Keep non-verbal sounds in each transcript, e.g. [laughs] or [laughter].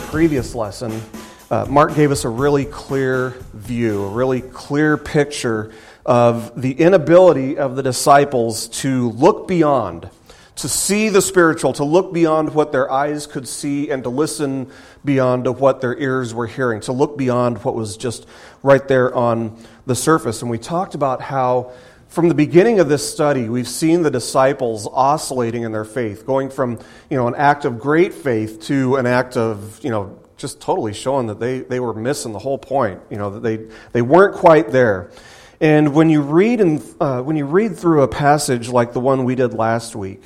our previous lesson, uh, Mark gave us a really clear view, a really clear picture of the inability of the disciples to look beyond, to see the spiritual, to look beyond what their eyes could see, and to listen beyond to what their ears were hearing, to look beyond what was just right there on the surface. And we talked about how from the beginning of this study, we've seen the disciples oscillating in their faith, going from you know, an act of great faith to an act of you know, just totally showing that they, they were missing the whole point, you know, that they, they weren't quite there. And when you, read in, uh, when you read through a passage like the one we did last week,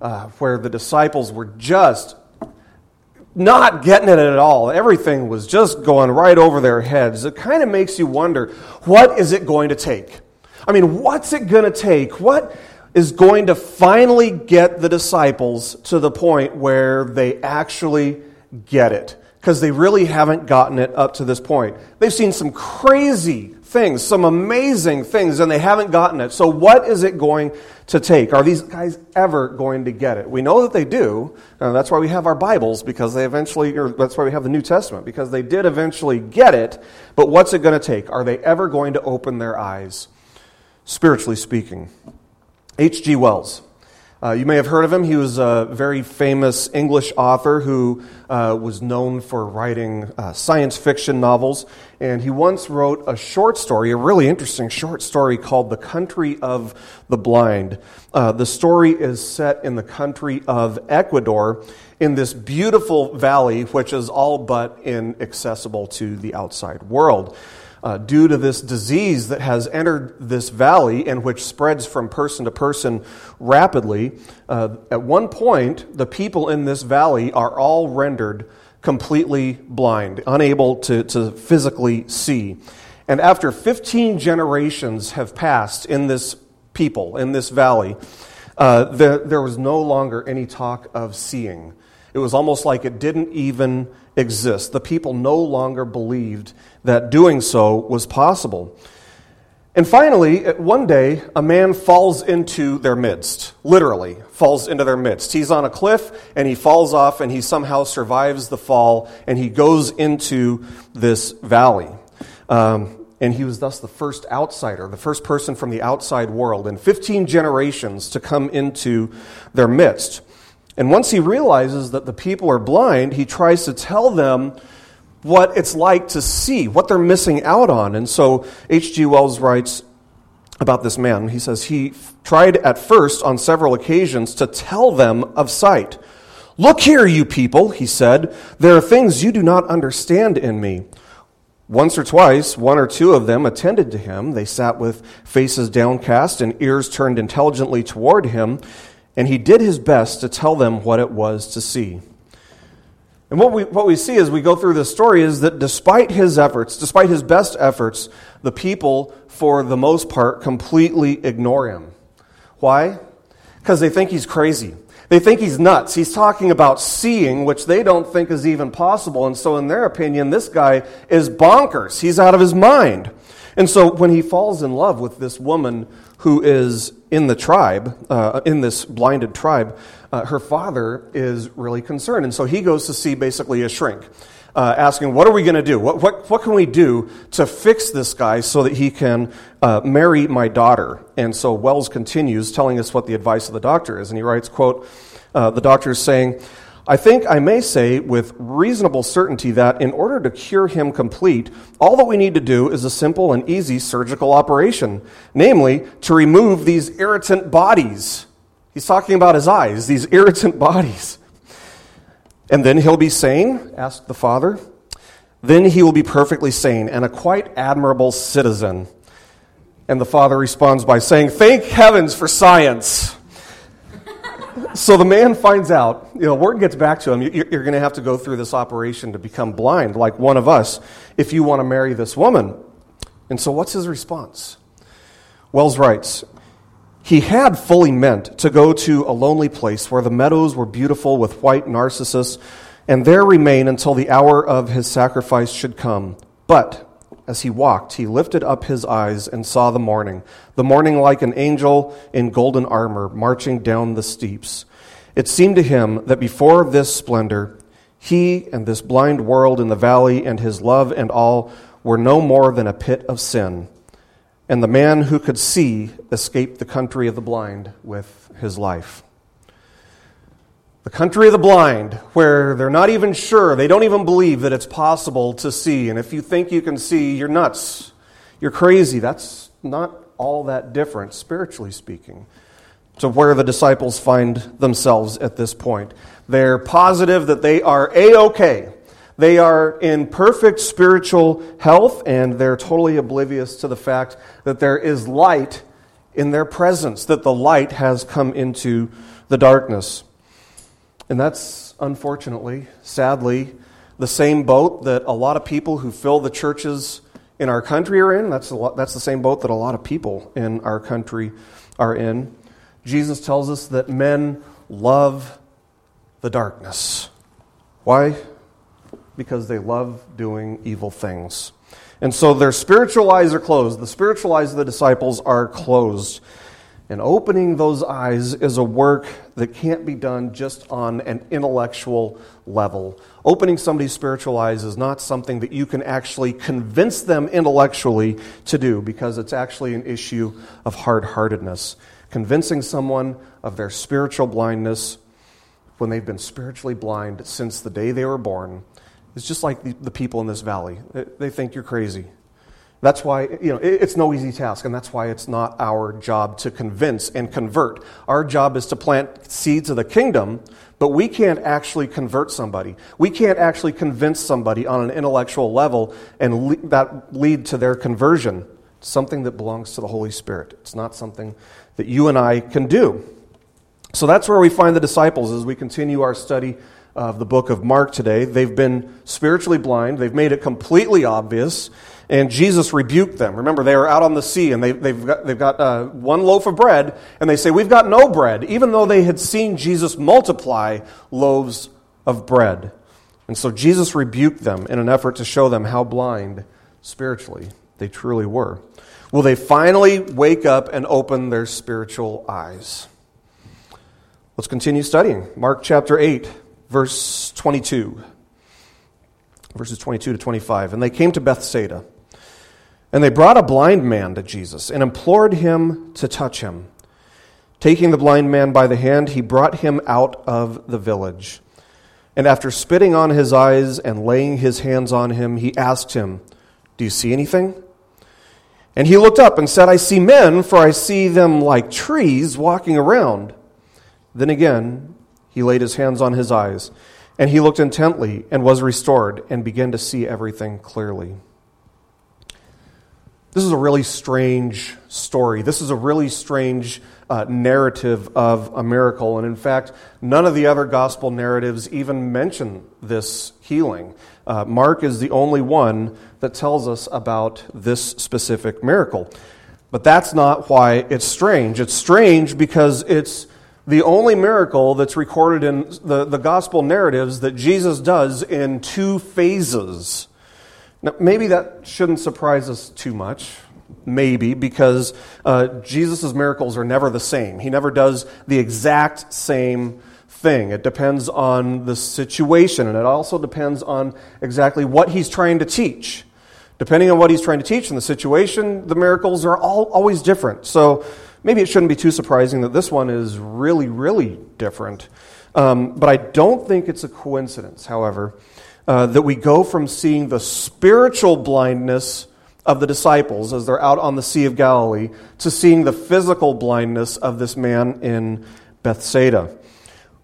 uh, where the disciples were just not getting it at all. Everything was just going right over their heads. It kind of makes you wonder what is it going to take? I mean, what's it going to take? What is going to finally get the disciples to the point where they actually get it? Because they really haven't gotten it up to this point. They've seen some crazy things, some amazing things, and they haven't gotten it. So, what is it going to take? Are these guys ever going to get it? We know that they do. Uh, that's why we have our Bibles, because they eventually, or that's why we have the New Testament, because they did eventually get it. But what's it going to take? Are they ever going to open their eyes? Spiritually speaking. H.G. Wells. Uh, you may have heard of him. He was a very famous English author who uh, was known for writing uh, science fiction novels. And he once wrote a short story, a really interesting short story called The Country of the Blind. Uh, the story is set in the country of Ecuador in this beautiful valley, which is all but inaccessible to the outside world uh, due to this disease that has entered this valley and which spreads from person to person rapidly. Uh, at one point, the people in this valley are all rendered completely blind, unable to, to physically see. And after 15 generations have passed in this people, in this valley, uh, there, there was no longer any talk of seeing. It was almost like it didn't even exist. The people no longer believed that doing so was possible. And finally, one day, a man falls into their midst, literally, falls into their midst. He's on a cliff and he falls off and he somehow survives the fall and he goes into this valley. Um, and he was thus the first outsider, the first person from the outside world in 15 generations to come into their midst. And once he realizes that the people are blind, he tries to tell them what it's like to see, what they're missing out on. And so H.G. Wells writes about this man. He says he tried at first on several occasions to tell them of sight. Look here, you people, he said. There are things you do not understand in me. Once or twice, one or two of them attended to him. They sat with faces downcast and ears turned intelligently toward him, and he did his best to tell them what it was to see. And what we, what we see as we go through this story is that despite his efforts, despite his best efforts, the people, for the most part, completely ignore him. Why? Because they think he's crazy. They think he's nuts. He's talking about seeing, which they don't think is even possible. And so, in their opinion, this guy is bonkers. He's out of his mind. And so, when he falls in love with this woman who is in the tribe, uh, in this blinded tribe, uh, her father is really concerned. And so he goes to see basically a shrink, uh, asking, What are we going to do? What, what, what can we do to fix this guy so that he can uh, marry my daughter? And so Wells continues telling us what the advice of the doctor is. And he writes, quote, uh, The doctor is saying, I think I may say with reasonable certainty that in order to cure him complete, all that we need to do is a simple and easy surgical operation, namely, to remove these irritant bodies. He's talking about his eyes, these [laughs] irritant bodies. And then he'll be sane? asked the father. Then he will be perfectly sane and a quite admirable citizen. And the father responds by saying, Thank heavens for science so the man finds out, you know, word gets back to him, you're going to have to go through this operation to become blind, like one of us, if you want to marry this woman. And so what's his response? Wells writes, he had fully meant to go to a lonely place where the meadows were beautiful with white narcissus, and there remain until the hour of his sacrifice should come. But as he walked, he lifted up his eyes and saw the morning, the morning like an angel in golden armor marching down the steeps. It seemed to him that before this splendor, He and this blind world in the valley and his love and all were no more than a pit of sin. And the man who could see escaped the country of the blind with his life. The country of the blind, where they're not even sure, they don't even believe that it's possible to see. And if you think you can see, you're nuts. You're crazy. That's not all that different, spiritually speaking, to where the disciples find themselves at this point. They're positive that they are A OK. They are in perfect spiritual health, and they're totally oblivious to the fact that there is light in their presence, that the light has come into the darkness. And that's unfortunately, sadly, the same boat that a lot of people who fill the churches in our country are in. That's, lot, that's the same boat that a lot of people in our country are in. Jesus tells us that men love the darkness. Why? Because they love doing evil things. And so their spiritual eyes are closed. The spiritual eyes of the disciples are closed. And opening those eyes is a work that can't be done just on an intellectual level. Opening somebody's spiritual eyes is not something that you can actually convince them intellectually to do because it's actually an issue of hard heartedness. Convincing someone of their spiritual blindness when they've been spiritually blind since the day they were born is just like the, the people in this valley. They think you're crazy. That's why, you know, it's no easy task, and that's why it's not our job to convince and convert. Our job is to plant seeds of the kingdom, but we can't actually convert somebody. We can't actually convince somebody on an intellectual level and le- that lead to their conversion. It's something that belongs to the Holy Spirit. It's not something that you and I can do. So that's where we find the disciples as we continue our study of the book of Mark today. They've been spiritually blind, they've made it completely obvious and Jesus rebuked them. Remember, they are out on the sea and they, have got, they've got uh, one loaf of bread, and they say, We've got no bread, even though they had seen Jesus multiply loaves of bread. And so Jesus rebuked them in an effort to show them how blind spiritually they truly were. Will they finally wake up and open their spiritual eyes? Let's continue studying. Mark chapter 8, verse 22. Verses 22 to 25. And they came to Bethsaida. And they brought a blind man to Jesus and implored him to touch him. Taking the blind man by the hand, he brought him out of the village. And after spitting on his eyes and laying his hands on him, he asked him, Do you see anything? And he looked up and said, I see men, for I see them like trees walking around. Then again, he laid his hands on his eyes, and he looked intently and was restored and began to see everything clearly. This is a really strange story. This is a really strange uh, narrative of a miracle. And in fact, none of the other gospel narratives even mention this healing. Uh, Mark is the only one that tells us about this specific miracle. But that's not why it's strange. It's strange because it's the only miracle that's recorded in the, the gospel narratives that Jesus does in two phases. Now, maybe that shouldn't surprise us too much. Maybe, because uh, Jesus' miracles are never the same. He never does the exact same thing. It depends on the situation, and it also depends on exactly what he's trying to teach. Depending on what he's trying to teach and the situation, the miracles are all always different. So maybe it shouldn't be too surprising that this one is really, really different. Um, but I don't think it's a coincidence, however, uh, that we go from seeing the spiritual blindness of the disciples as they're out on the Sea of Galilee to seeing the physical blindness of this man in Bethsaida.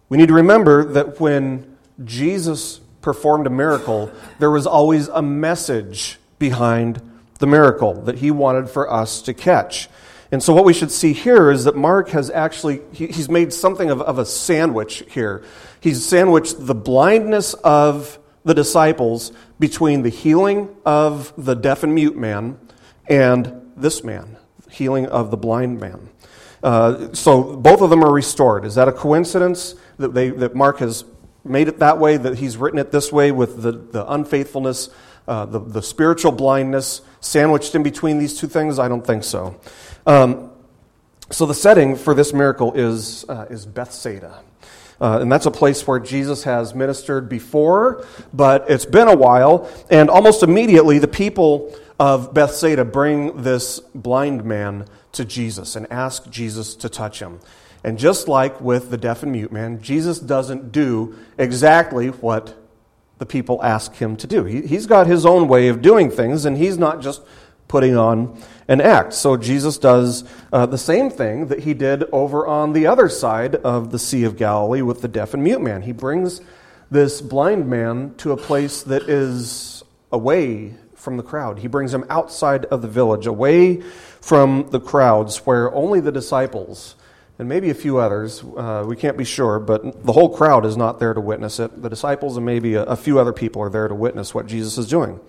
We need to remember that when Jesus performed a miracle, there was always a message behind the miracle that he wanted for us to catch. And so, what we should see here is that Mark has actually, he's made something of, of a sandwich here. He's sandwiched the blindness of the disciples between the healing of the deaf and mute man and this man, healing of the blind man. Uh, so both of them are restored. Is that a coincidence that, they, that Mark has made it that way, that he's written it this way with the, the unfaithfulness, uh, the, the spiritual blindness sandwiched in between these two things? I don't think so. Um, so the setting for this miracle is, uh, is Bethsaida. Uh, and that's a place where Jesus has ministered before, but it's been a while. And almost immediately, the people of Bethsaida bring this blind man to Jesus and ask Jesus to touch him. And just like with the deaf and mute man, Jesus doesn't do exactly what the people ask him to do. He, has got his own way of doing things, and he's not just putting on an act. So Jesus does uh, the same thing that he did over on the other side of the Sea of Galilee with the deaf and mute man. He brings this blind man to a place that is away from the crowd. He brings him outside of the village, away from the crowds where only the disciples and maybe a few others, uh, we can't be sure, but the whole crowd is not there to witness it. The disciples and maybe a, a few other people are there to witness what Jesus is doing.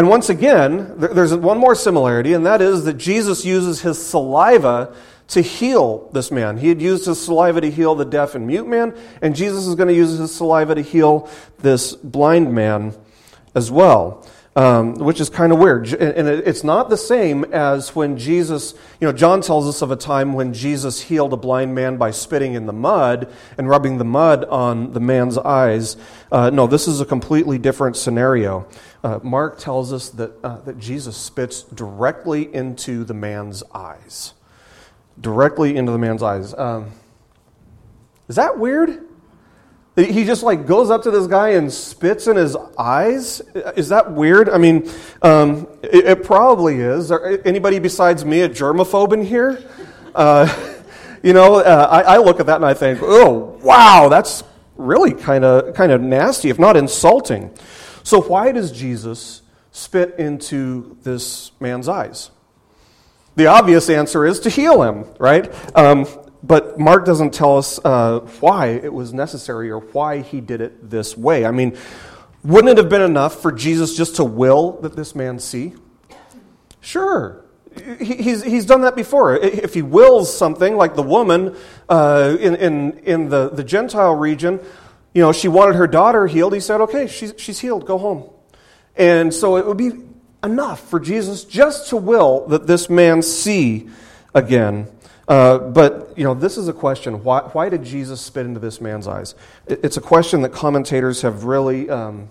And once again, there's one more similarity, and that is that Jesus uses his saliva to heal this man. He had used his saliva to heal the deaf and mute man, and Jesus is going to use his saliva to heal this blind man as well. Um, which is kind of weird. And it's not the same as when Jesus, you know, John tells us of a time when Jesus healed a blind man by spitting in the mud and rubbing the mud on the man's eyes. Uh, no, this is a completely different scenario. Uh, Mark tells us that, uh, that Jesus spits directly into the man's eyes. Directly into the man's eyes. Um, is that weird? He just like goes up to this guy and spits in his eyes. Is that weird? I mean, um, it, it, probably is. Anybody besides me a germaphobe in here? Uh, [laughs] you know, uh, I, I, look at that and I think, oh, wow, that's really kind of kind of nasty, if not insulting. So, why does Jesus spit into this man's eyes? The obvious answer is to heal him, right? Um, but Mark doesn't tell us uh, why it was necessary or why he did it this way. I mean, wouldn't it have been enough for Jesus just to will that this man see? Sure. He's, he's done that before. If he wills something, like the woman uh, in, in, in the, the Gentile region, you know, she wanted her daughter healed. He said, okay, she's, she's healed, go home. And so it would be enough for Jesus just to will that this man see again. Uh, but, you know, this is a question. Why, why did Jesus spit into this man's eyes? It, it's a question that commentators have really um,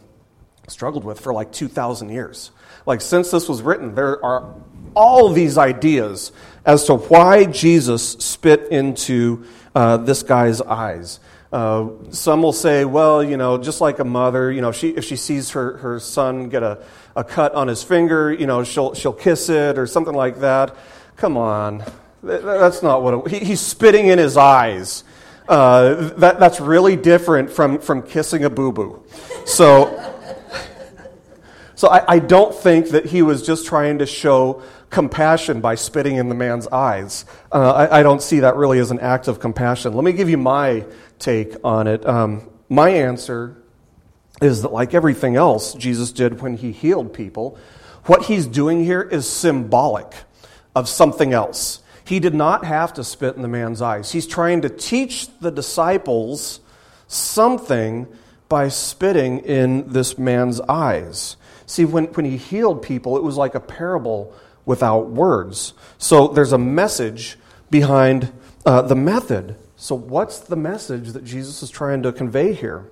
struggled with for like 2,000 years. Like, since this was written, there are all these ideas as to why Jesus spit into uh, this guy's eyes. Uh, some will say, well, you know, just like a mother, you know, she, if she sees her, her son get a, a cut on his finger, you know, she'll, she'll kiss it or something like that. Come on. That's not what it, he, he's spitting in his eyes. Uh, that, that's really different from, from kissing a boo boo. So, so I, I don't think that he was just trying to show compassion by spitting in the man's eyes. Uh, I, I, don't see that really as an act of compassion. Let me give you my take on it. Um, my answer is that, like everything else Jesus did when he healed people, what he's doing here is symbolic of something else. He did not have to spit in the man's eyes. He's trying to teach the disciples something by spitting in this man's eyes. See, when, when he healed people, it was like a parable without words. So there's a message behind uh, the method. So, what's the message that Jesus is trying to convey here?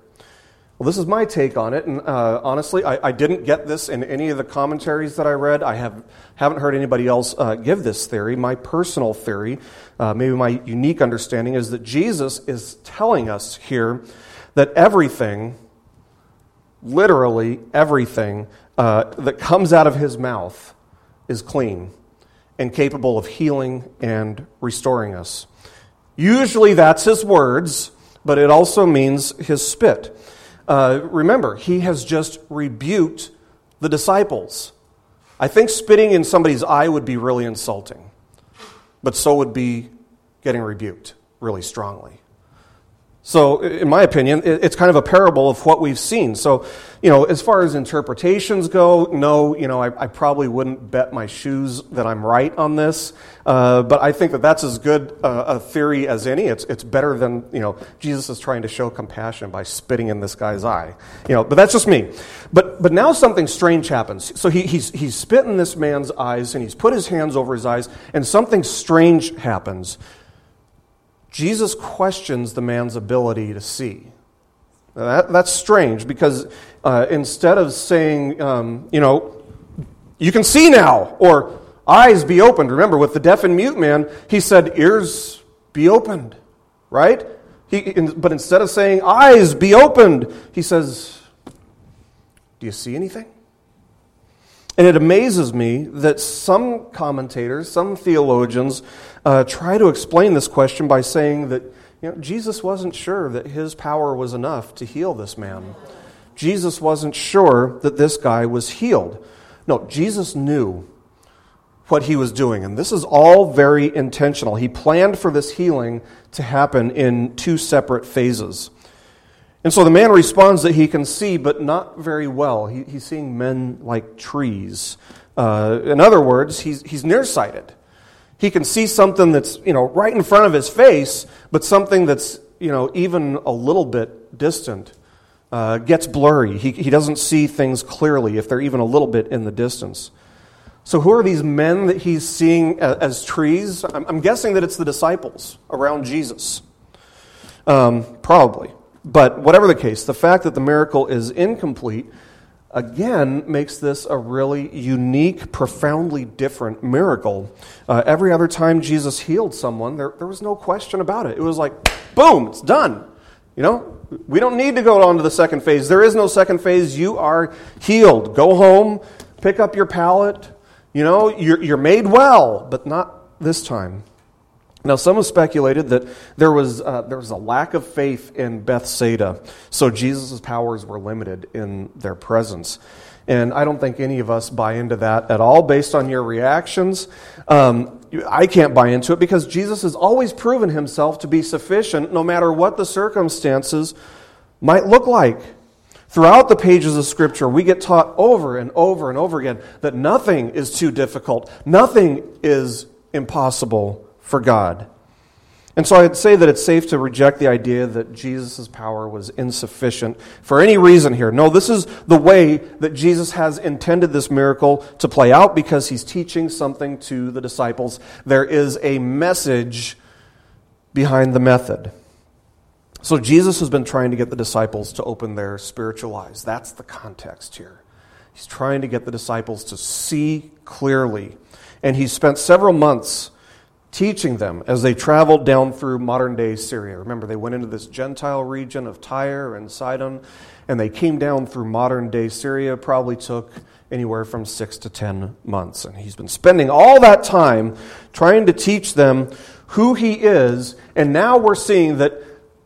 Well, this is my take on it, and uh, honestly, I, I, didn't get this in any of the commentaries that I read. I have, haven't heard anybody else uh, give this theory. My personal theory, uh, maybe my unique understanding, is that Jesus is telling us here that everything, literally everything, uh, that comes out of his mouth is clean and capable of healing and restoring us. Usually that's his words, but it also means his spit. Uh, remember, he has just rebuked the disciples. I think spitting in somebody's eye would be really insulting, but so would be getting rebuked really strongly. So, in my opinion, it's kind of a parable of what we've seen. So, you know, as far as interpretations go, no, you know, I, I probably wouldn't bet my shoes that I'm right on this. Uh, but I think that that's as good uh, a theory as any. It's, it's better than, you know, Jesus is trying to show compassion by spitting in this guy's eye. You know, but that's just me. But, but now something strange happens. So he, he's, he's spit in this man's eyes and he's put his hands over his eyes, and something strange happens. Jesus questions the man's ability to see. That, that's strange because uh, instead of saying, um, you know, you can see now, or eyes be opened, remember with the deaf and mute man, he said, ears be opened, right? He, but instead of saying, eyes be opened, he says, do you see anything? And it amazes me that some commentators, some theologians, uh, try to explain this question by saying that you know, Jesus wasn't sure that his power was enough to heal this man. Jesus wasn't sure that this guy was healed. No, Jesus knew what he was doing, and this is all very intentional. He planned for this healing to happen in two separate phases. And so the man responds that he can see, but not very well. He, he's seeing men like trees. Uh, in other words, he's, he's nearsighted. He can see something that's, you know, right in front of his face, but something that's, you know, even a little bit distant. Uh, gets blurry. He, he doesn't see things clearly if they're even a little bit in the distance. So, who are these men that he's seeing as, as trees? I'm, I'm, guessing that it's the disciples around Jesus. Um, probably. But whatever the case, the fact that the miracle is incomplete again makes this a really unique, profoundly different miracle. Uh, every other time Jesus healed someone, there, there was no question about it. It was like, boom, it's done. You know, we don't need to go on to the second phase. There is no second phase. You are healed. Go home, pick up your pallet. You know, you're, you're made well, but not this time. Now, some have speculated that there was, uh, there was a lack of faith in Bethsaida, so Jesus' powers were limited in their presence. And I don't think any of us buy into that at all based on your reactions. Um, I can't buy into it because Jesus has always proven himself to be sufficient no matter what the circumstances might look like. Throughout the pages of Scripture, we get taught over and over and over again that nothing is too difficult, nothing is impossible for God. And so I'd say that it's safe to reject the idea that Jesus' power was insufficient for any reason here. No, this is the way that Jesus has intended this miracle to play out because he's teaching something to the disciples. There is a message behind the method. So Jesus has been trying to get the disciples to open their spiritual eyes. That's the context here. He's trying to get the disciples to see clearly. And he spent several months teaching them as they traveled down through modern day Syria. Remember, they went into this Gentile region of Tyre and Sidon, and they came down through modern day Syria. Probably took anywhere from six to ten months. And he's been spending all that time trying to teach them who he is, and now we're seeing that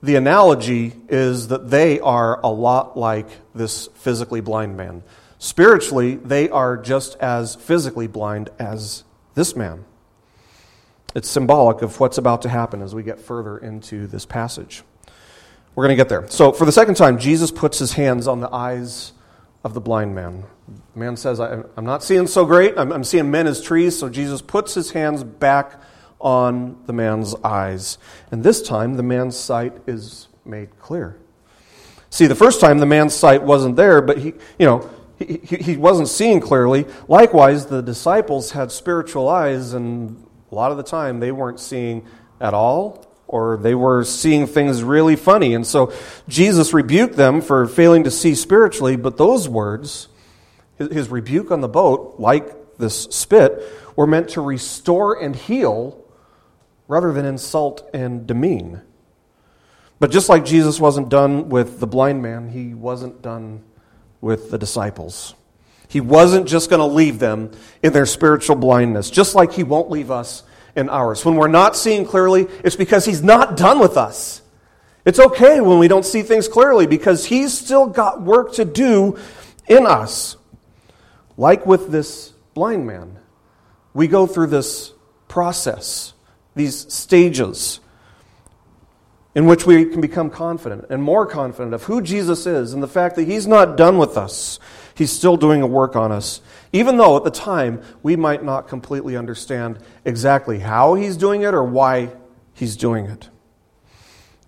the analogy is that they are a lot like this physically blind man. Spiritually, they are just as physically blind as this man. It's symbolic of what's about to happen as we get further into this passage. We're going to get there. So, for the second time, Jesus puts his hands on the eyes of the blind man. The man says, I'm not seeing so great. I'm seeing men as trees. So, Jesus puts his hands back on the man's eyes. And this time, the man's sight is made clear. See, the first time, the man's sight wasn't there, but he, you know, he wasn't seeing clearly. Likewise, the disciples had spiritual eyes and a lot of the time they weren't seeing at all or they were seeing things really funny. And so Jesus rebuked them for failing to see spiritually, but those words, his rebuke on the boat, like this spit, were meant to restore and heal rather than insult and demean. But just like Jesus wasn't done with the blind man, he wasn't done with the disciples. He wasn't just going to leave them in their spiritual blindness, just like He won't leave us in ours. When we're not seeing clearly, it's because He's not done with us. It's okay when we don't see things clearly because He's still got work to do in us. Like with this blind man, we go through this process, these stages in which we can become confident and more confident of who Jesus is and the fact that He's not done with us. He's still doing a work on us, even though at the time we might not completely understand exactly how he's doing it or why he's doing it.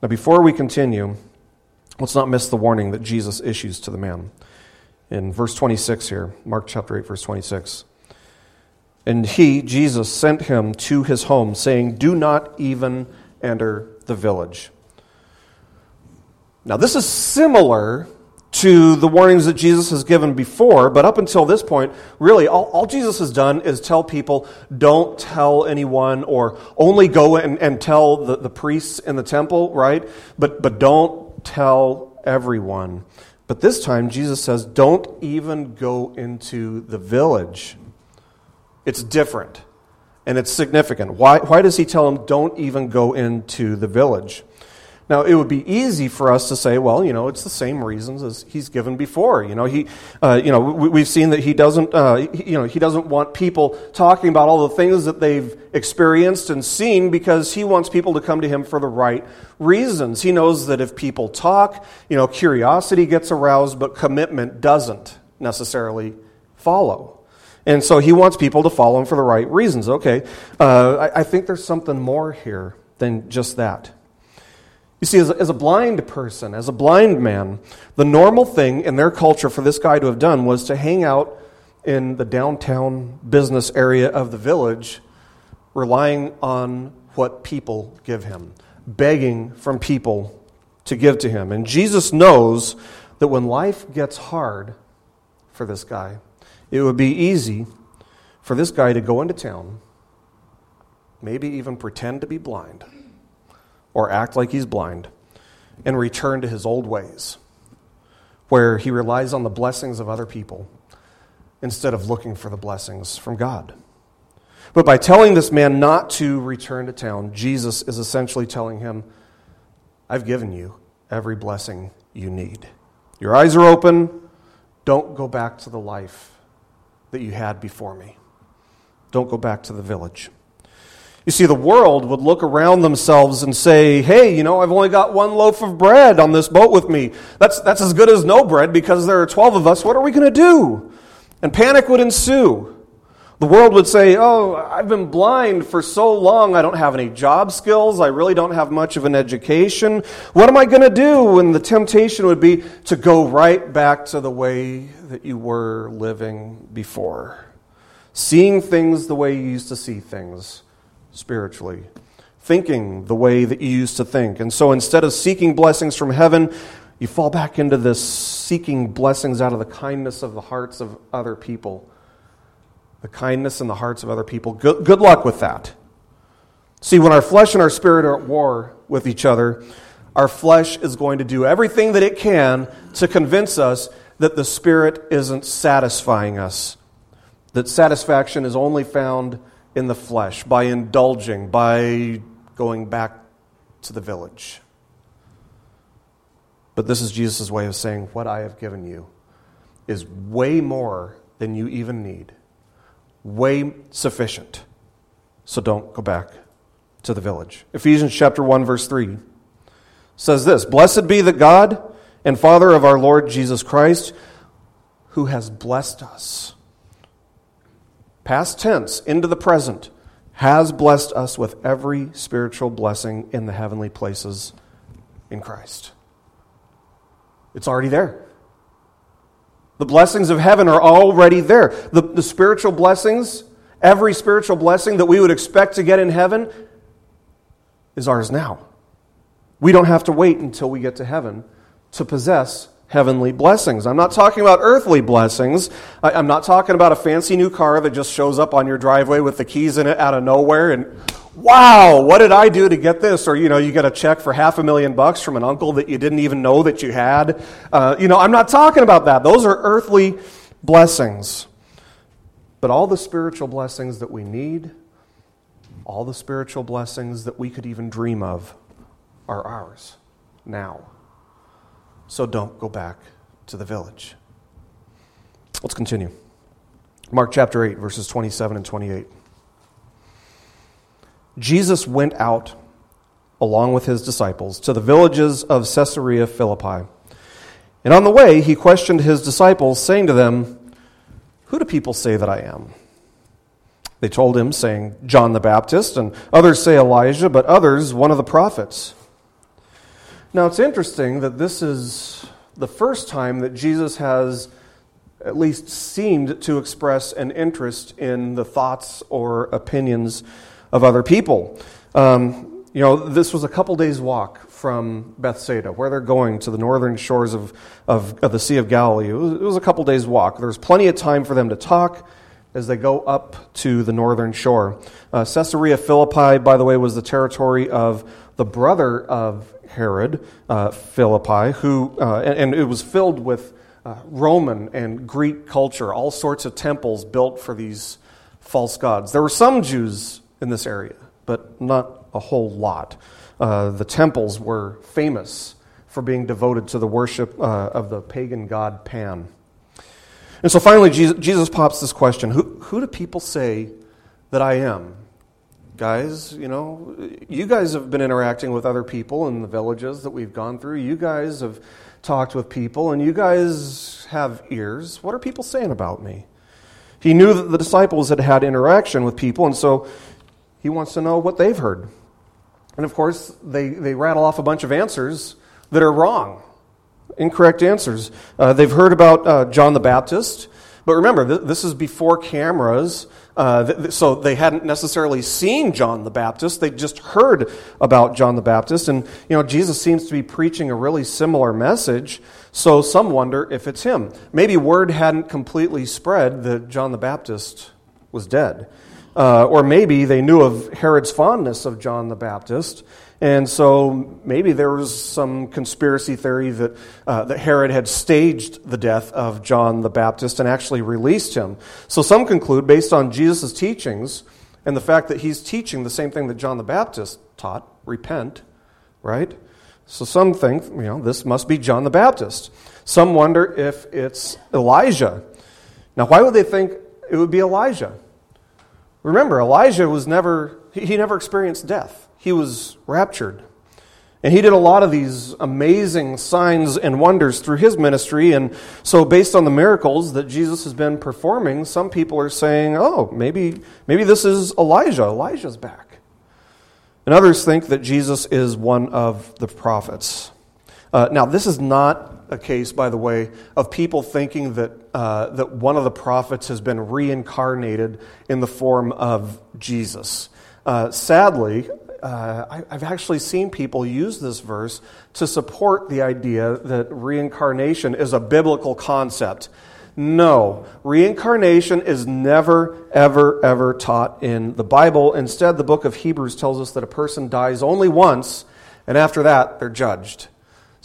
Now, before we continue, let's not miss the warning that Jesus issues to the man. In verse 26 here, Mark chapter 8, verse 26. And he, Jesus, sent him to his home, saying, Do not even enter the village. Now, this is similar to the warnings that Jesus has given before, but up until this point, really, all, all, Jesus has done is tell people don't tell anyone or only go and, and tell the, the priests in the temple, right? But, but don't tell everyone. But this time, Jesus says, don't even go into the village. It's different and it's significant. Why, why does he tell them, don't even go into the village? Now, it would be easy for us to say, well, you know, it's the same reasons as he's given before. You know, he, uh, you know, we, have seen that he doesn't, uh, he, you know, he doesn't want people talking about all the things that they've experienced and seen because he wants people to come to him for the right reasons. He knows that if people talk, you know, curiosity gets aroused, but commitment doesn't necessarily follow. And so he wants people to follow him for the right reasons. Okay, uh, I, I think there's something more here than just that. You see, as a, as a blind person, as a blind man, the normal thing in their culture for this guy to have done was to hang out in the downtown business area of the village, relying on what people give him, begging from people to give to him. And Jesus knows that when life gets hard for this guy, it would be easy for this guy to go into town, maybe even pretend to be blind or act like he's blind and return to his old ways, where he relies on the blessings of other people instead of looking for the blessings from God. But by telling this man not to return to town, Jesus is essentially telling him, I've given you every blessing you need. Your eyes are open. Don't go back to the life that you had before me. Don't go back to the village. You see, the world would look around themselves and say, hey, you know, I've only got one loaf of bread on this boat with me. That's, that's as good as no bread because there are 12 of us. What are we going to do? And panic would ensue. The world would say, oh, I've been blind for so long. I don't have any job skills. I really don't have much of an education. What am I going to do? And the temptation would be to go right back to the way that you were living before. Seeing things the way you used to see things spiritually, thinking the way that you used to think. And so instead of seeking blessings from heaven, you fall back into this seeking blessings out of the kindness of the hearts of other people. The kindness in the hearts of other people. Good, good luck with that. See, when our flesh and our spirit are at war with each other, our flesh is going to do everything that it can to convince us that the spirit isn't satisfying us, that satisfaction is only found in the flesh, by indulging, by going back to the village. But this is Jesus' way of saying, What I have given you is way more than you even need, way sufficient. So don't go back to the village. Ephesians chapter 1 verse 3 says this, Blessed be the God and Father of our Lord Jesus Christ, who has blessed us past tense, into the present, has blessed us with every spiritual blessing in the heavenly places in Christ. It's already there. The blessings of heaven are already there. The, the spiritual blessings, every spiritual blessing that we would expect to get in heaven, is ours now. We don't have to wait until we get to heaven to possess heavenly blessings. I'm not talking about earthly blessings. I, am not talking about a fancy new car that just shows up on your driveway with the keys in it out of nowhere and, wow, what did I do to get this? Or, you know, you get a check for half a million bucks from an uncle that you didn't even know that you had. Uh, you know, I'm not talking about that. Those are earthly blessings. But all the spiritual blessings that we need, all the spiritual blessings that we could even dream of, are ours now so don't go back to the village. Let's continue. Mark chapter 8, verses 27 and 28. Jesus went out along with his disciples to the villages of Caesarea Philippi. And on the way, he questioned his disciples, saying to them, Who do people say that I am? They told him, saying, John the Baptist, and others say Elijah, but others one of the prophets. Now, it's interesting that this is the first time that Jesus has at least seemed to express an interest in the thoughts or opinions of other people. Um, you know, this was a couple days' walk from Bethsaida, where they're going to the northern shores of, of, of the Sea of Galilee. It was, it was a couple days' walk. There's plenty of time for them to talk as they go up to the northern shore. Uh, Caesarea Philippi, by the way, was the territory of the brother of Herod, uh, Philippi, who, uh, and, and, it was filled with uh, Roman and Greek culture, all sorts of temples built for these false gods. There were some Jews in this area, but not a whole lot. Uh, the temples were famous for being devoted to the worship uh, of the pagan god Pan. And so finally, Jesus, Jesus pops this question who, who do people say that I am? Guys, you know, you guys have been interacting with other people in the villages that we've gone through. You guys have talked with people, and you guys have ears. What are people saying about me? He knew that the disciples had had interaction with people, and so he wants to know what they've heard. And of course, they, they rattle off a bunch of answers that are wrong, incorrect answers. Uh, they've heard about uh, John the Baptist, but remember, th- this is before cameras. Uh, th- so they hadn't necessarily seen John the Baptist. They just heard about John the Baptist. And, you know, Jesus seems to be preaching a really similar message. So some wonder if it's him. Maybe word hadn't completely spread that John the Baptist was dead. Uh, or maybe they knew of Herod's fondness of John the Baptist, and so maybe there was some conspiracy theory that, uh, that Herod had staged the death of John the Baptist and actually released him. So some conclude, based on Jesus' teachings and the fact that he's teaching the same thing that John the Baptist taught repent, right? So some think, you know, this must be John the Baptist. Some wonder if it's Elijah. Now, why would they think it would be Elijah? Remember, Elijah was never, he never experienced death. He was raptured. And he did a lot of these amazing signs and wonders through his ministry. And so, based on the miracles that Jesus has been performing, some people are saying, oh, maybe, maybe this is Elijah. Elijah's back. And others think that Jesus is one of the prophets. Uh, now, this is not a case, by the way, of people thinking that, uh, that one of the prophets has been reincarnated in the form of Jesus. Uh, sadly, uh, I, have actually seen people use this verse to support the idea that reincarnation is a biblical concept. No, reincarnation is never, ever, ever taught in the Bible. Instead, the book of Hebrews tells us that a person dies only once, and after that, they're judged.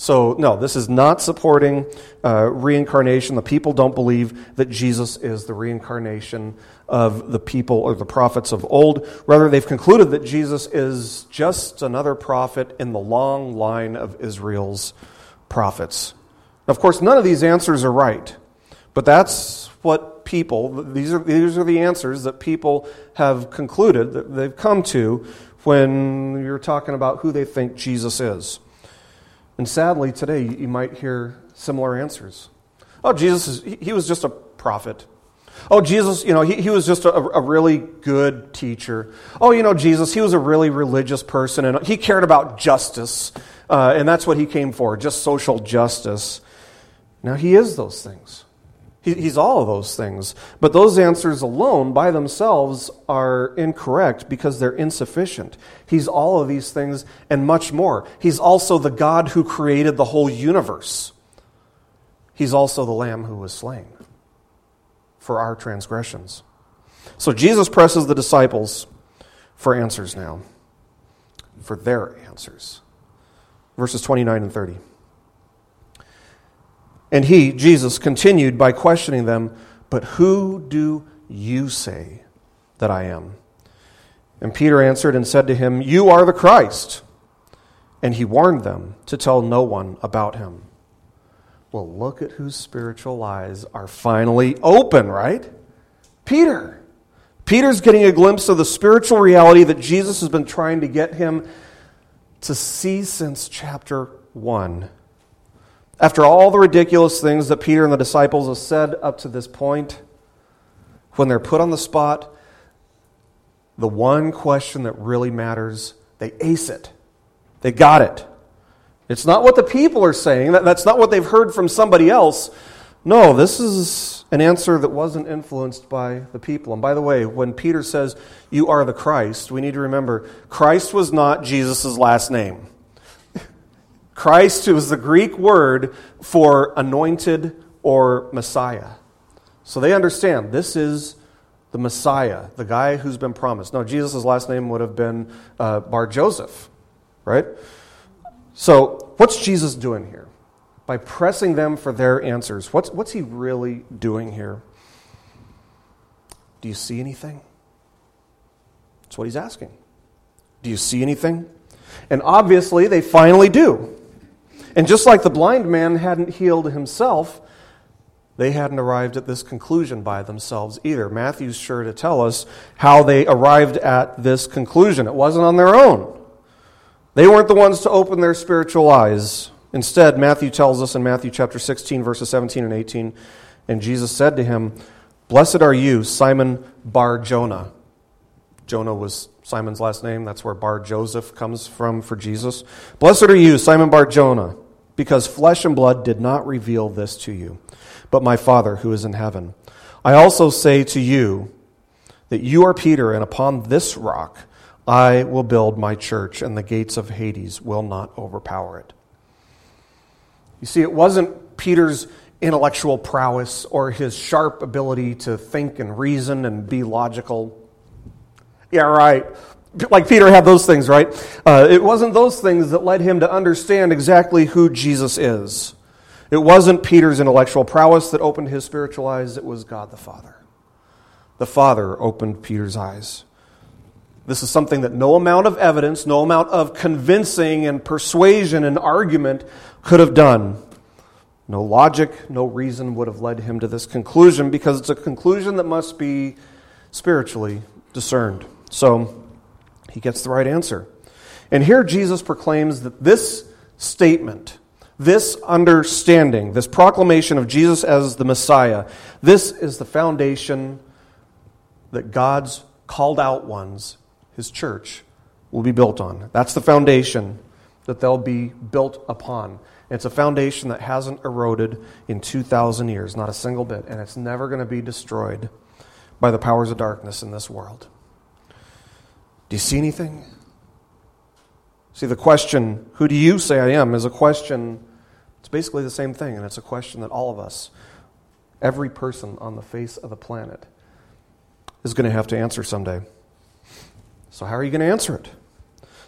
So, no, this is not supporting uh, reincarnation. The people don't believe that Jesus is the reincarnation of the people or the prophets of old. Rather, they've concluded that Jesus is just another prophet in the long line of Israel's prophets. Of course, none of these answers are right, but that's what people, these are, these are the answers that people have concluded, that they've come to when you're talking about who they think Jesus is. And sadly, today you might hear similar answers. Oh, Jesus, is, he was just a prophet. Oh, Jesus, you know, he, he was just a, a really good teacher. Oh, you know, Jesus, he was a really religious person and he cared about justice. Uh, and that's what he came for, just social justice. Now, he is those things. He, he's all of those things. But those answers alone by themselves are incorrect because they're insufficient. He's all of these things and much more. He's also the God who created the whole universe. He's also the Lamb who was slain for our transgressions. So Jesus presses the disciples for answers now, for their answers. Verses 29 and 30. And he, Jesus, continued by questioning them, But who do you say that I am? And Peter answered and said to him, You are the Christ. And he warned them to tell no one about him. Well, look at whose spiritual eyes are finally open, right? Peter. Peter's getting a glimpse of the spiritual reality that Jesus has been trying to get him to see since chapter 1. After all the ridiculous things that Peter and the disciples have said up to this point, when they're put on the spot, the one question that really matters, they ace it. They got it. It's not what the people are saying, that's not what they've heard from somebody else, No, this is an answer that wasn't influenced by the people. And by the way, when Peter says, You are the Christ, we need to remember Christ was not Jesus' last name. Christ was the Greek word for anointed or Messiah. So they understand this is the Messiah, the guy who's been promised. Now, Jesus' last name would have been uh, Bar Joseph, right? So, what's Jesus doing here? By pressing them for their answers, what's, what's he really doing here? Do you see anything? That's what he's asking. Do you see anything? And obviously, they finally do. And just like the blind man hadn't healed himself, they hadn't arrived at this conclusion by themselves either. Matthew's sure to tell us how they arrived at this conclusion. It wasn't on their own. They weren't the ones to open their spiritual eyes. Instead, Matthew tells us in Matthew chapter 16, verses 17 and 18, and Jesus said to him, Blessed are you, Simon Bar Jonah. Jonah was Simon's last name. That's where Bar Joseph comes from for Jesus. Blessed are you, Simon Bar Jonah, because flesh and blood did not reveal this to you but my Father who is in heaven. I also say to you that you are Peter, and upon this rock I will build my church, and the gates of Hades will not overpower it. You see, it wasn't Peter's intellectual prowess or his sharp ability to think and reason and be logical. Yeah, right. Like Peter had those things, right? Uh, it wasn't those things that led him to understand exactly who Jesus is. It wasn't Peter's intellectual prowess that opened his spiritual eyes, it was God the Father. The Father opened Peter's eyes. This is something that no amount of evidence, no amount of convincing and persuasion and argument could have done. No logic, no reason would have led him to this conclusion because it's a conclusion that must be spiritually discerned. So he gets the right answer. And here Jesus proclaims that this statement, this understanding, this proclamation of Jesus as the Messiah, this is the foundation that God's called out ones, his church, will be built on. That's the foundation that they'll be built upon. It's a foundation that hasn't eroded in 2,000 years, not a single bit, and it's never going to be destroyed by the powers of darkness in this world. Do you see anything? See, the question, who do you say I am, is a question it's basically the same thing, and it's a question that all of us, every person on the face of the planet, is going to have to answer someday. So, how are you going to answer it?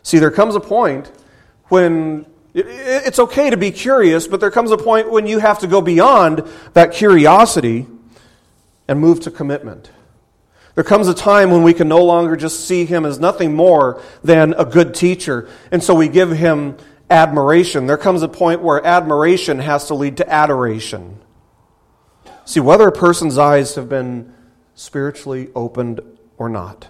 See, there comes a point when it's okay to be curious, but there comes a point when you have to go beyond that curiosity and move to commitment. There comes a time when we can no longer just see him as nothing more than a good teacher, and so we give him admiration. There comes a point where admiration has to lead to adoration. See, whether a person's eyes have been spiritually opened or not,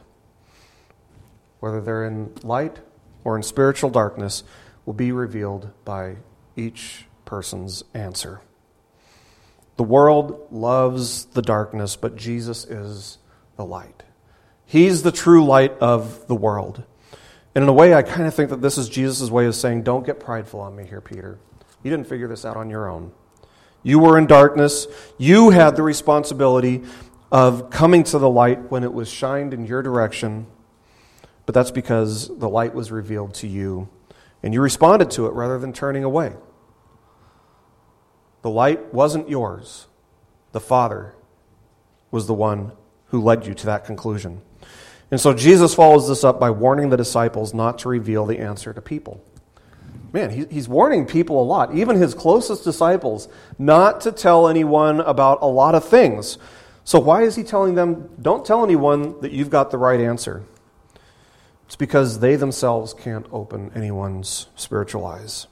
whether they're in light or in spiritual darkness, will be revealed by each person's answer. The world loves the darkness, but Jesus is the light. He's the true light of the world. And in a way, I kind of think that this is Jesus' way of saying, Don't get prideful on me here, Peter. You didn't figure this out on your own. You were in darkness. You had the responsibility of coming to the light when it was shined in your direction. But that's because the light was revealed to you, and you responded to it rather than turning away. The light wasn't yours, the Father was the one who led you to that conclusion. And so Jesus follows this up by warning the disciples not to reveal the answer to people. Man, he's warning people a lot, even his closest disciples, not to tell anyone about a lot of things. So, why is he telling them, don't tell anyone that you've got the right answer? It's because they themselves can't open anyone's spiritual eyes.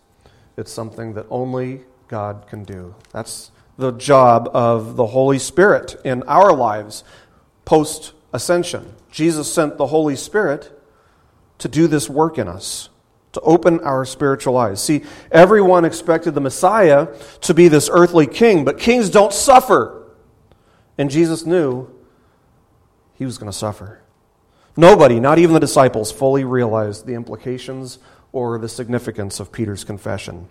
It's something that only God can do. That's the job of the Holy Spirit in our lives post ascension. Jesus sent the Holy Spirit to do this work in us, to open our spiritual eyes. See, everyone expected the Messiah to be this earthly king, but kings don't suffer. And Jesus knew he was going to suffer. Nobody, not even the disciples, fully realized the implications or the significance of Peter's confession.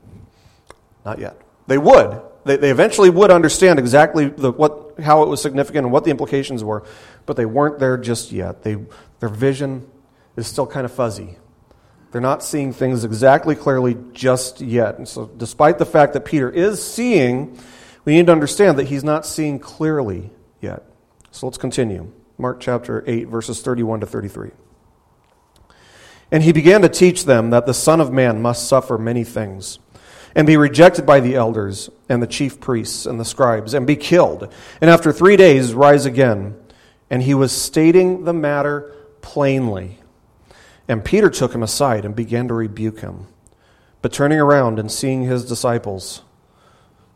Not yet. They would. They, they eventually would understand exactly the, what, how it was significant and what the implications were, but they weren't there just yet. They, their vision is still kind of fuzzy. They're not seeing things exactly clearly just yet. And so, despite the fact that Peter is seeing, we need to understand that he's not seeing clearly yet. So, let's continue. Mark chapter 8, verses 31 to 33. And he began to teach them that the Son of Man must suffer many things and be rejected by the elders and the chief priests and the scribes and be killed, and after three days rise again. And he was stating the matter plainly. And Peter took him aside and began to rebuke him. But turning around and seeing his disciples,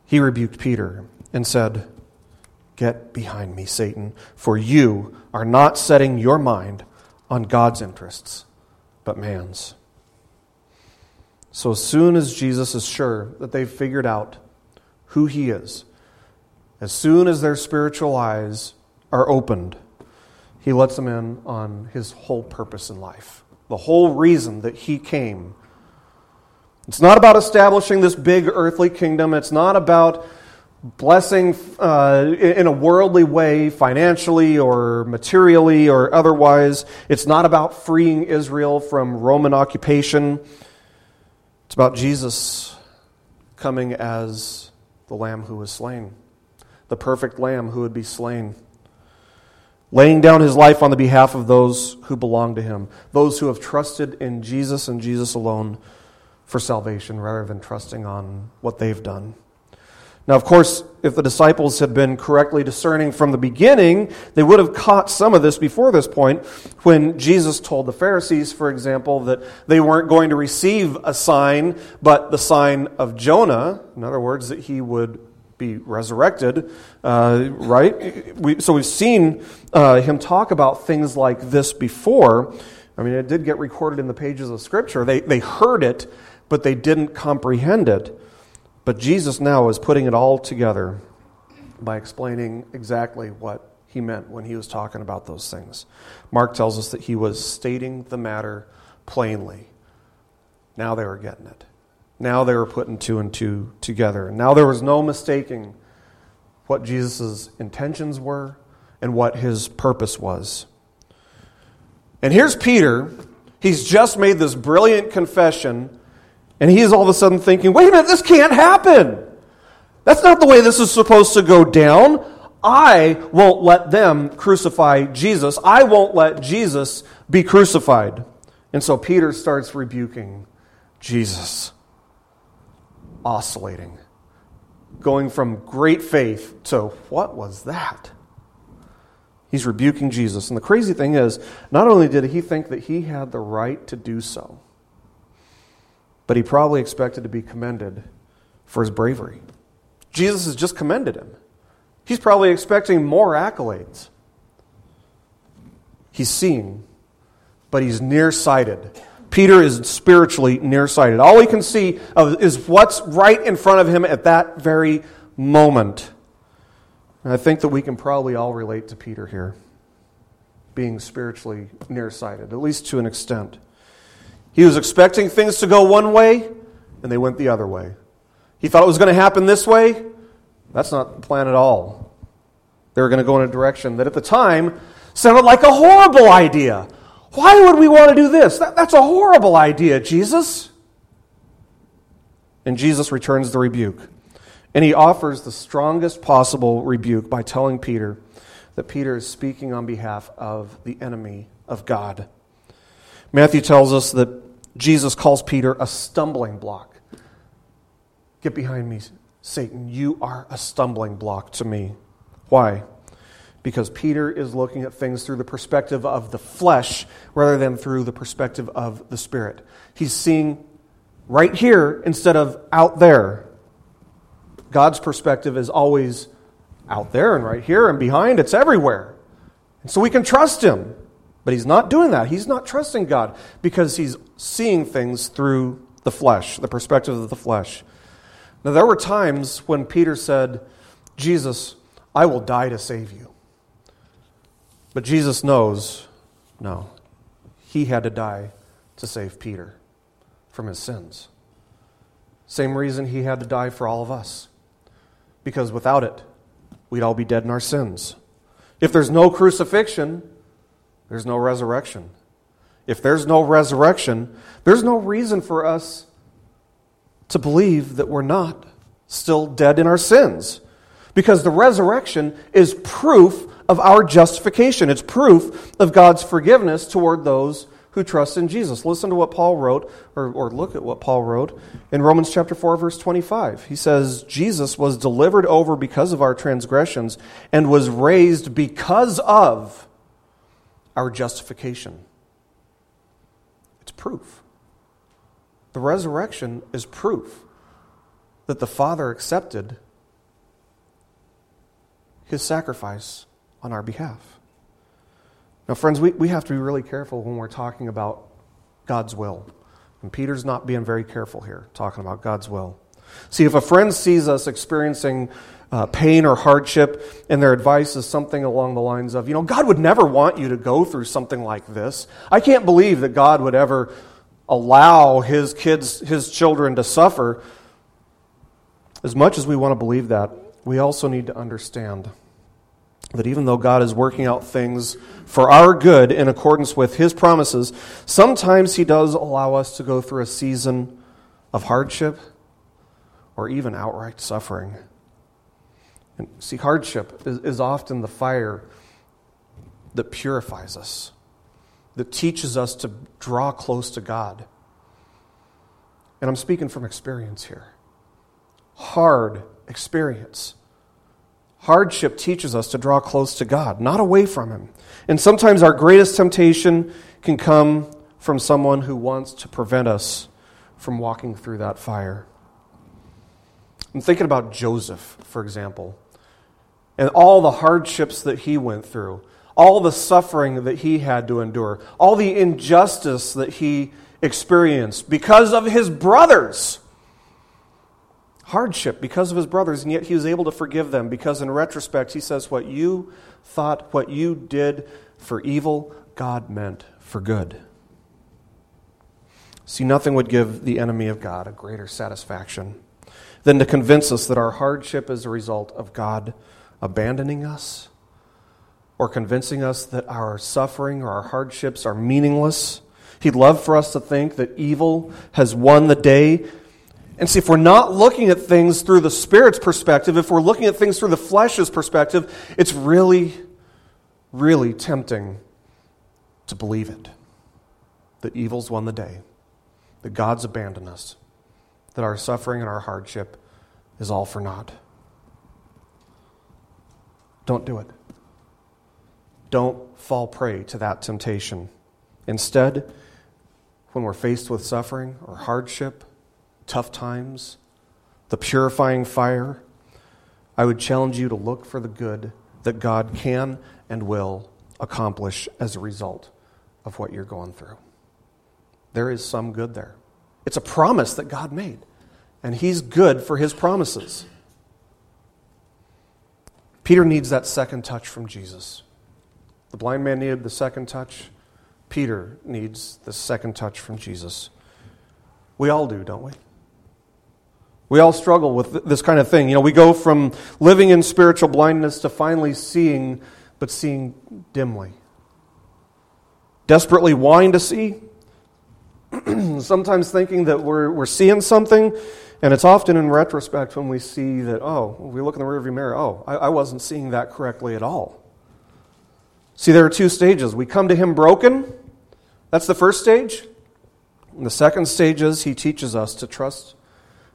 he rebuked Peter and said, Get behind me, Satan, for you are not setting your mind on God's interests, but man's. So, as soon as Jesus is sure that they've figured out who he is, as soon as their spiritual eyes are opened, he lets them in on his whole purpose in life, the whole reason that he came. It's not about establishing this big earthly kingdom, it's not about blessing uh, in a worldly way, financially or materially or otherwise. It's not about freeing Israel from Roman occupation. It's about Jesus coming as the lamb who was slain, the perfect lamb who would be slain, laying down his life on the behalf of those who belong to him, those who have trusted in Jesus and Jesus alone for salvation rather than trusting on what they've done. Now, of course, if the disciples had been correctly discerning from the beginning, they would have caught some of this before this point when Jesus told the Pharisees, for example, that they weren't going to receive a sign, but the sign of Jonah. In other words, that he would be resurrected, uh, right? We, so we've seen uh, him talk about things like this before. I mean, it did get recorded in the pages of Scripture. They, they heard it, but they didn't comprehend it. But Jesus now is putting it all together by explaining exactly what he meant when he was talking about those things. Mark tells us that he was stating the matter plainly. Now they were getting it. Now they were putting two and two together. Now there was no mistaking what Jesus' intentions were and what his purpose was. And here's Peter. He's just made this brilliant confession and he is all of a sudden thinking, wait a minute, this can't happen. That's not the way this is supposed to go down. I won't let them crucify Jesus. I won't let Jesus be crucified. And so Peter starts rebuking Jesus, oscillating, going from great faith to what was that? He's rebuking Jesus. And the crazy thing is, not only did he think that he had the right to do so, but he probably expected to be commended for his bravery. Jesus has just commended him. He's probably expecting more accolades. He's seeing, but he's nearsighted. Peter is spiritually nearsighted. All he can see is what's right in front of him at that very moment. And I think that we can probably all relate to Peter here, being spiritually nearsighted, at least to an extent. He was expecting things to go one way, and they went the other way. He thought it was going to happen this way. That's not the plan at all. They were going to go in a direction that at the time sounded like a horrible idea. Why would we want to do this? That, that's a horrible idea, Jesus. And Jesus returns the rebuke. And he offers the strongest possible rebuke by telling Peter that Peter is speaking on behalf of the enemy of God. Matthew tells us that Jesus calls Peter a stumbling block. Get behind me, Satan. You are a stumbling block to me. Why? Because Peter is looking at things through the perspective of the flesh rather than through the perspective of the spirit. He's seeing right here instead of out there. God's perspective is always out there and right here and behind, it's everywhere. And so we can trust him. But he's not doing that. He's not trusting God because he's seeing things through the flesh, the perspective of the flesh. Now, there were times when Peter said, Jesus, I will die to save you. But Jesus knows, no, he had to die to save Peter from his sins. Same reason he had to die for all of us. Because without it, we'd all be dead in our sins. If there's no crucifixion, there's no resurrection. If there's no resurrection, there's no reason for us to believe that we're not still dead in our sins. Because the resurrection is proof of our justification. It's proof of God's forgiveness toward those who trust in Jesus. Listen to what Paul wrote, or, or look at what Paul wrote in Romans chapter 4, verse 25. He says, Jesus was delivered over because of our transgressions and was raised because of our justification. It's proof. The resurrection is proof that the Father accepted his sacrifice on our behalf. Now, friends, we, we have to be really careful when we're talking about God's will. And Peter's not being very careful here, talking about God's will. See, if a friend sees us experiencing uh, pain or hardship, and their advice is something along the lines of, you know, God would never want you to go through something like this. I can't believe that God would ever allow his kids, his children to suffer. As much as we want to believe that, we also need to understand that even though God is working out things for our good in accordance with His promises, sometimes He does allow us to go through a season of hardship or even outright suffering. And see, hardship is, is often the fire that purifies us, that teaches us to draw close to God. And I'm speaking from experience here. Hard experience Hardship teaches us to draw close to God, not away from Him. And sometimes our greatest temptation can come from someone who wants to prevent us from walking through that fire. I'm thinking about Joseph, for example, and all the hardships that he went through, all the suffering that he had to endure, all the injustice that he experienced because of his brothers hardship because of his brothers, and yet he was able to forgive them because, in retrospect, he says, What you thought, what you did for evil, God meant for good. See, nothing would give the enemy of God a greater satisfaction than to convince us that our hardship is a result of God abandoning us or convincing us that our suffering or our hardships are meaningless. He'd love for us to think that evil has won the day and see, if we're not looking at things through the Spirit's perspective, if we're looking at things through the flesh's perspective, it's really, really tempting to believe it. That evil's won the day, that God's abandoned us, that our suffering and our hardship is all for naught. Don't do it. Don't fall prey to that temptation. Instead, when we're faced with suffering or hardship, tough times, the purifying fire, I would challenge you to look for the good that God can and will accomplish as a result of what you're going through. There is some good there. It's a promise that God made, and He's good for His promises. Peter needs that second touch from Jesus. The blind man needed the second touch. Peter needs the second touch from Jesus. We all do, don't we? We all struggle with this kind of thing. You know, we go from living in spiritual blindness to finally seeing, but seeing dimly. Desperately wanting to see, [clears throat] sometimes thinking that we're, we're seeing something, and it's often in retrospect when we see that, oh, we look in the rearview mirror, oh, I, I wasn't seeing that correctly at all. See, there are two stages. We come to Him broken, that's the first stage. And the second stage is He teaches us to trust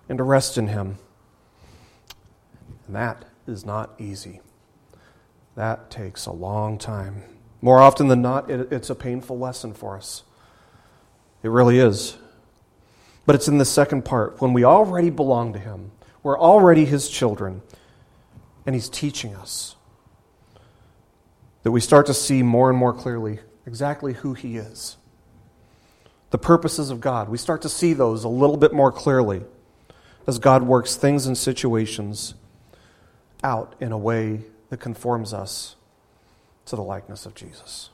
and to rest in Him. And that is not easy. That takes a long time. More often than not, it, it's a painful lesson for us. It really is. But it's in the second part, when we already belong to Him, we're already His children, and He's teaching us, that we start to see more and more clearly exactly who He is. The purposes of God. We start to see those a little bit more clearly as God works things and situations out in a way that conforms us to the likeness of Jesus.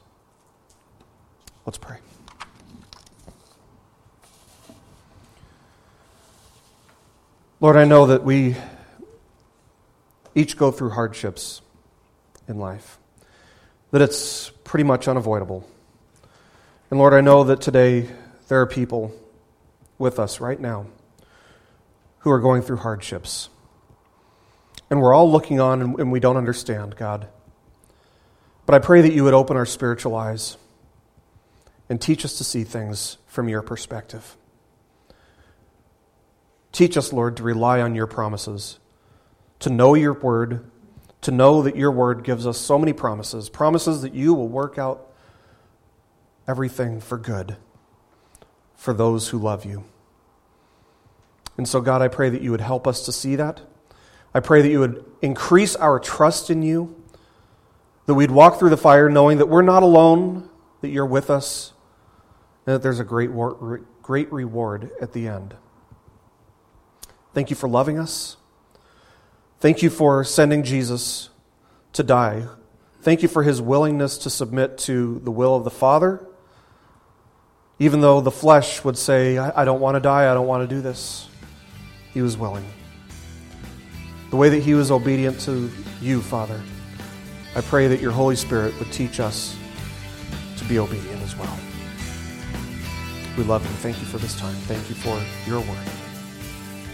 Let's pray. Lord, I know that we each go through hardships in life, that it's pretty much unavoidable. And Lord, I know that today there are people with us right now who are going through hardships. And we're all looking on and, we don't understand, God. But I pray that you would open our spiritual eyes and teach us to see things from your perspective. Teach us, Lord, to rely on your promises, to know your word, to know that your word gives us so many promises, promises that you will work out everything for good for those who love you. And so, God, I pray that you would help us to see that. I pray that you would increase our trust in you, that we'd walk through the fire knowing that we're not alone, that you're with us, and that there's a great, great reward at the end. Thank you for loving us. Thank you for sending Jesus to die. Thank you for his willingness to submit to the will of the Father, even though the flesh would say, I, don't want to die, I don't want to do this. He was willing. The way that he was obedient to you, Father, I pray that your Holy Spirit would teach us to be obedient as well. We love you. Thank you for this time. Thank you for your word.